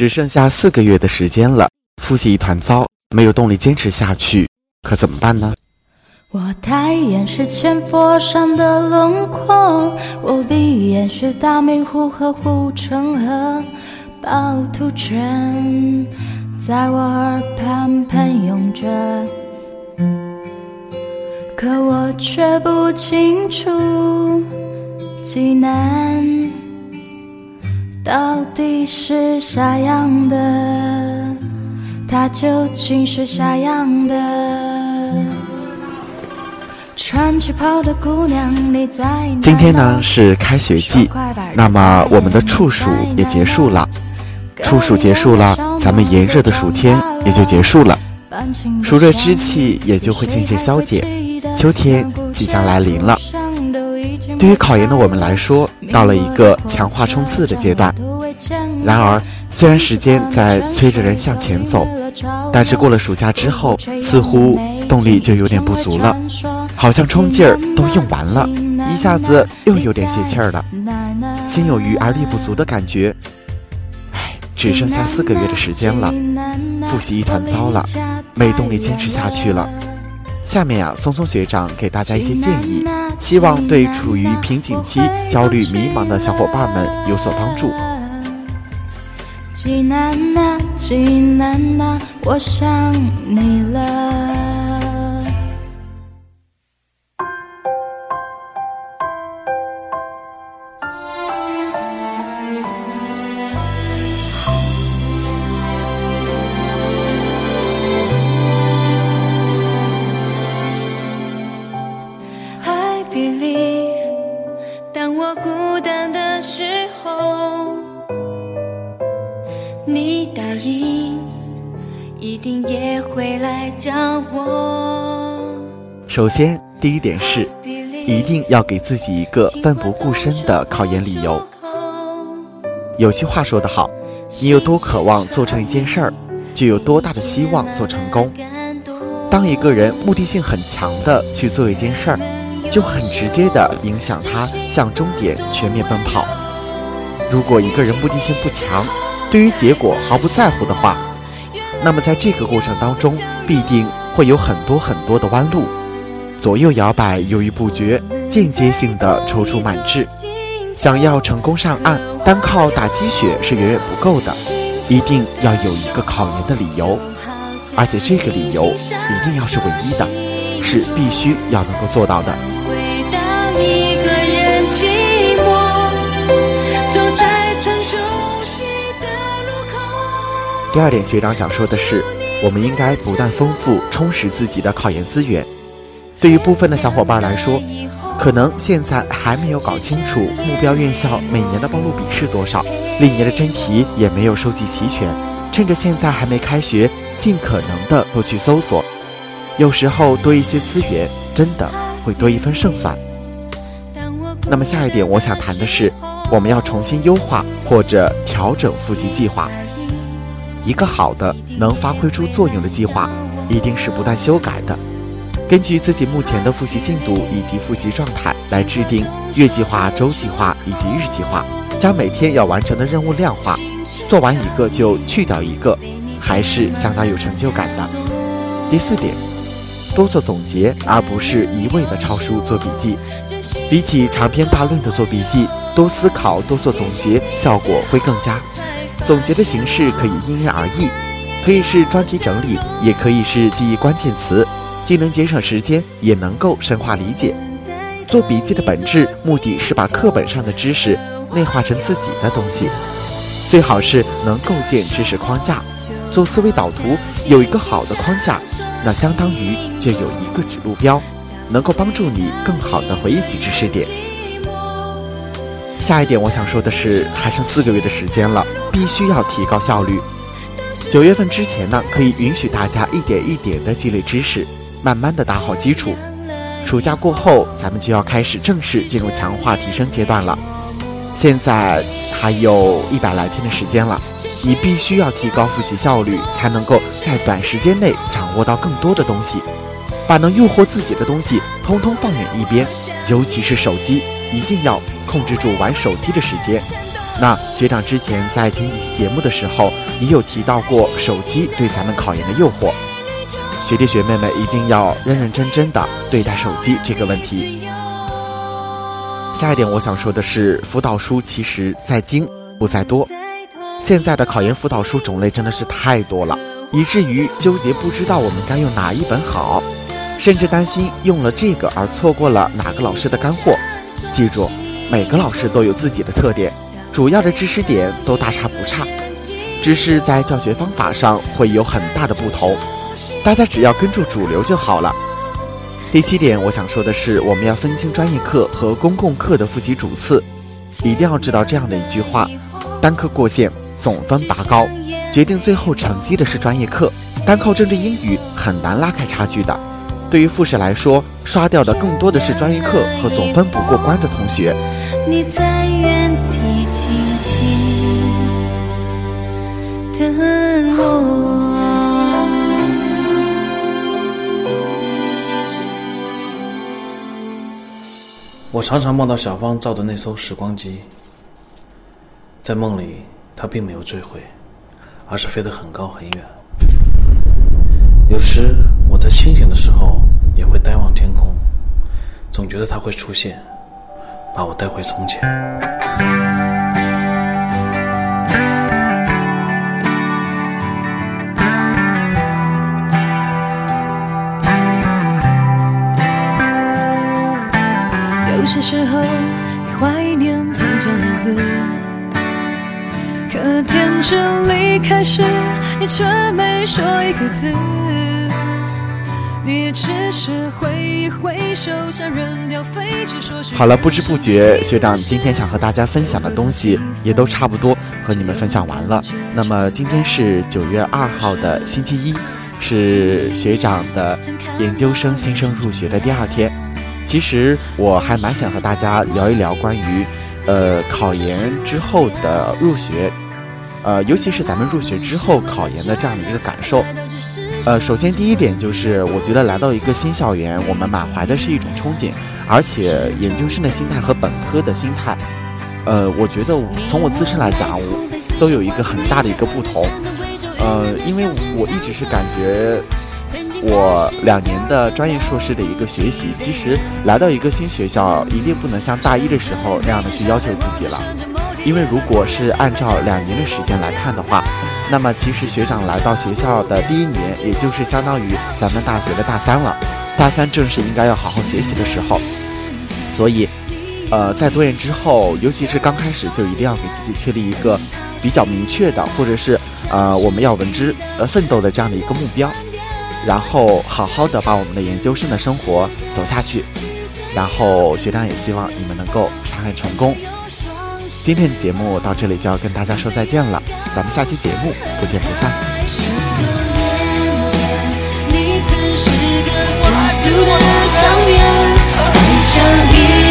只剩下四个月的时间了，复习一团糟，没有动力坚持下去，可怎么办呢？我抬眼是千佛山的轮廓，我闭眼是大明湖和护城河，趵突泉在我耳畔喷涌着，可我却不清楚济南到底是啥样的，它究竟是啥样的？穿旗袍的姑娘，你在哪今天呢是开学季，那么我们的处暑也结束了。处暑结束了，咱们炎热的暑天也就结束了，暑热之气也就会渐渐消解，秋天即将来临了。对于考研的我们来说，到了一个强化冲刺的阶段。然而，虽然时间在催着人向前走，但是过了暑假之后，似乎动力就有点不足了。好像冲劲儿都用完了，一下子又有点泄气儿了，心有余而力不足的感觉。唉，只剩下四个月的时间了，复习一团糟了，没动力坚持下去了。下面呀，松松学长给大家一些建议，希望对处于瓶颈期、焦虑迷茫的小伙伴们有所帮助。济南呐，济南呐，我想你了。定也会来找我首先，第一点是，一定要给自己一个奋不顾身的考研理由。有句话说得好，你有多渴望做成一件事儿，就有多大的希望做成功。当一个人目的性很强的去做一件事儿，就很直接的影响他向终点全面奔跑。如果一个人目的性不强，对于结果毫不在乎的话，那么在这个过程当中，必定会有很多很多的弯路。左右摇摆，犹豫不决，间接性的踌躇满志。想要成功上岸，单靠打鸡血是远远不够的，一定要有一个考研的理由，而且这个理由一定要是唯一的，是必须要能够做到的。第二点，学长想说的是，我们应该不断丰富、充实自己的考研资源。对于部分的小伙伴来说，可能现在还没有搞清楚目标院校每年的报录比是多少，历年的真题也没有收集齐全。趁着现在还没开学，尽可能的多去搜索，有时候多一些资源，真的会多一分胜算。那么下一点，我想谈的是，我们要重新优化或者调整复习计划。一个好的能发挥出作用的计划，一定是不断修改的。根据自己目前的复习进度以及复习状态来制定月计划、周计划以及日计划，将每天要完成的任务量化，做完一个就去掉一个，还是相当有成就感的。第四点，多做总结，而不是一味的抄书做笔记。比起长篇大论的做笔记，多思考、多做总结，效果会更佳。总结的形式可以因人而异，可以是专题整理，也可以是记忆关键词。既能节省时间，也能够深化理解。做笔记的本质目的是把课本上的知识内化成自己的东西，最好是能构建知识框架。做思维导图，有一个好的框架，那相当于就有一个指路标，能够帮助你更好的回忆起知识点。下一点我想说的是，还剩四个月的时间了，必须要提高效率。九月份之前呢，可以允许大家一点一点的积累知识。慢慢的打好基础，暑假过后，咱们就要开始正式进入强化提升阶段了。现在还有一百来天的时间了，你必须要提高复习效率，才能够在短时间内掌握到更多的东西，把能诱惑自己的东西通通放远一边，尤其是手机，一定要控制住玩手机的时间。那学长之前在前几期节目的时候，也有提到过手机对咱们考研的诱惑，学弟学妹们一定要认认真真的对待手机这个问题。下一点我想说的是，辅导书其实在精不在多，现在的考研辅导书种类真的是太多了，以至于纠结不知道我们该用哪一本好，甚至担心用了这个而错过了哪个老师的干货。记住，每个老师都有自己的特点。主要的知识点都大差不差，只是在教学方法上会有很大的不同。大家只要跟住主流就好了。第七点，我想说的是，我们要分清专业课和公共课的复习主次，一定要知道这样的一句话：单科过线，总分拔高，决定最后成绩的是专业课，单靠政治英语很难拉开差距的。对于复试来说，刷掉的更多的是专业课和总分不过关的同学。你在原地静静等我。我常常梦到小芳造的那艘时光机，在梦里，她并没有坠毁，而是飞得很高很远。有时我在清醒的时候，也会呆望天空，总觉得它会出现，把我带回从前。有些时候，你怀念从前日子，可天真离开时，你却没说一个字。好了，不知不觉，学长今天想和大家分享的东西也都差不多和你们分享完了。那么今天是九月二号的星期一，是学长的研究生新生入学的第二天。其实我还蛮想和大家聊一聊关于，呃，考研之后的入学，呃，尤其是咱们入学之后考研的这样的一个感受。呃，首先第一点就是，我觉得来到一个新校园，我们满怀的是一种憧憬，而且研究生的心态和本科的心态，呃，我觉得从我自身来讲，我都有一个很大的一个不同。呃，因为我一直是感觉，我两年的专业硕士的一个学习，其实来到一个新学校，一定不能像大一的时候那样的去要求自己了，因为如果是按照两年的时间来看的话。那么，其实学长来到学校的第一年，也就是相当于咱们大学的大三了。大三正是应该要好好学习的时候，所以，呃，在多年之后，尤其是刚开始，就一定要给自己确立一个比较明确的，或者是呃，我们要为之呃奋斗的这样的一个目标，然后好好的把我们的研究生的生活走下去。然后，学长也希望你们能够上岸成功。今天的节目到这里就要跟大家说再见了，咱们下期节目不见不散。爱上。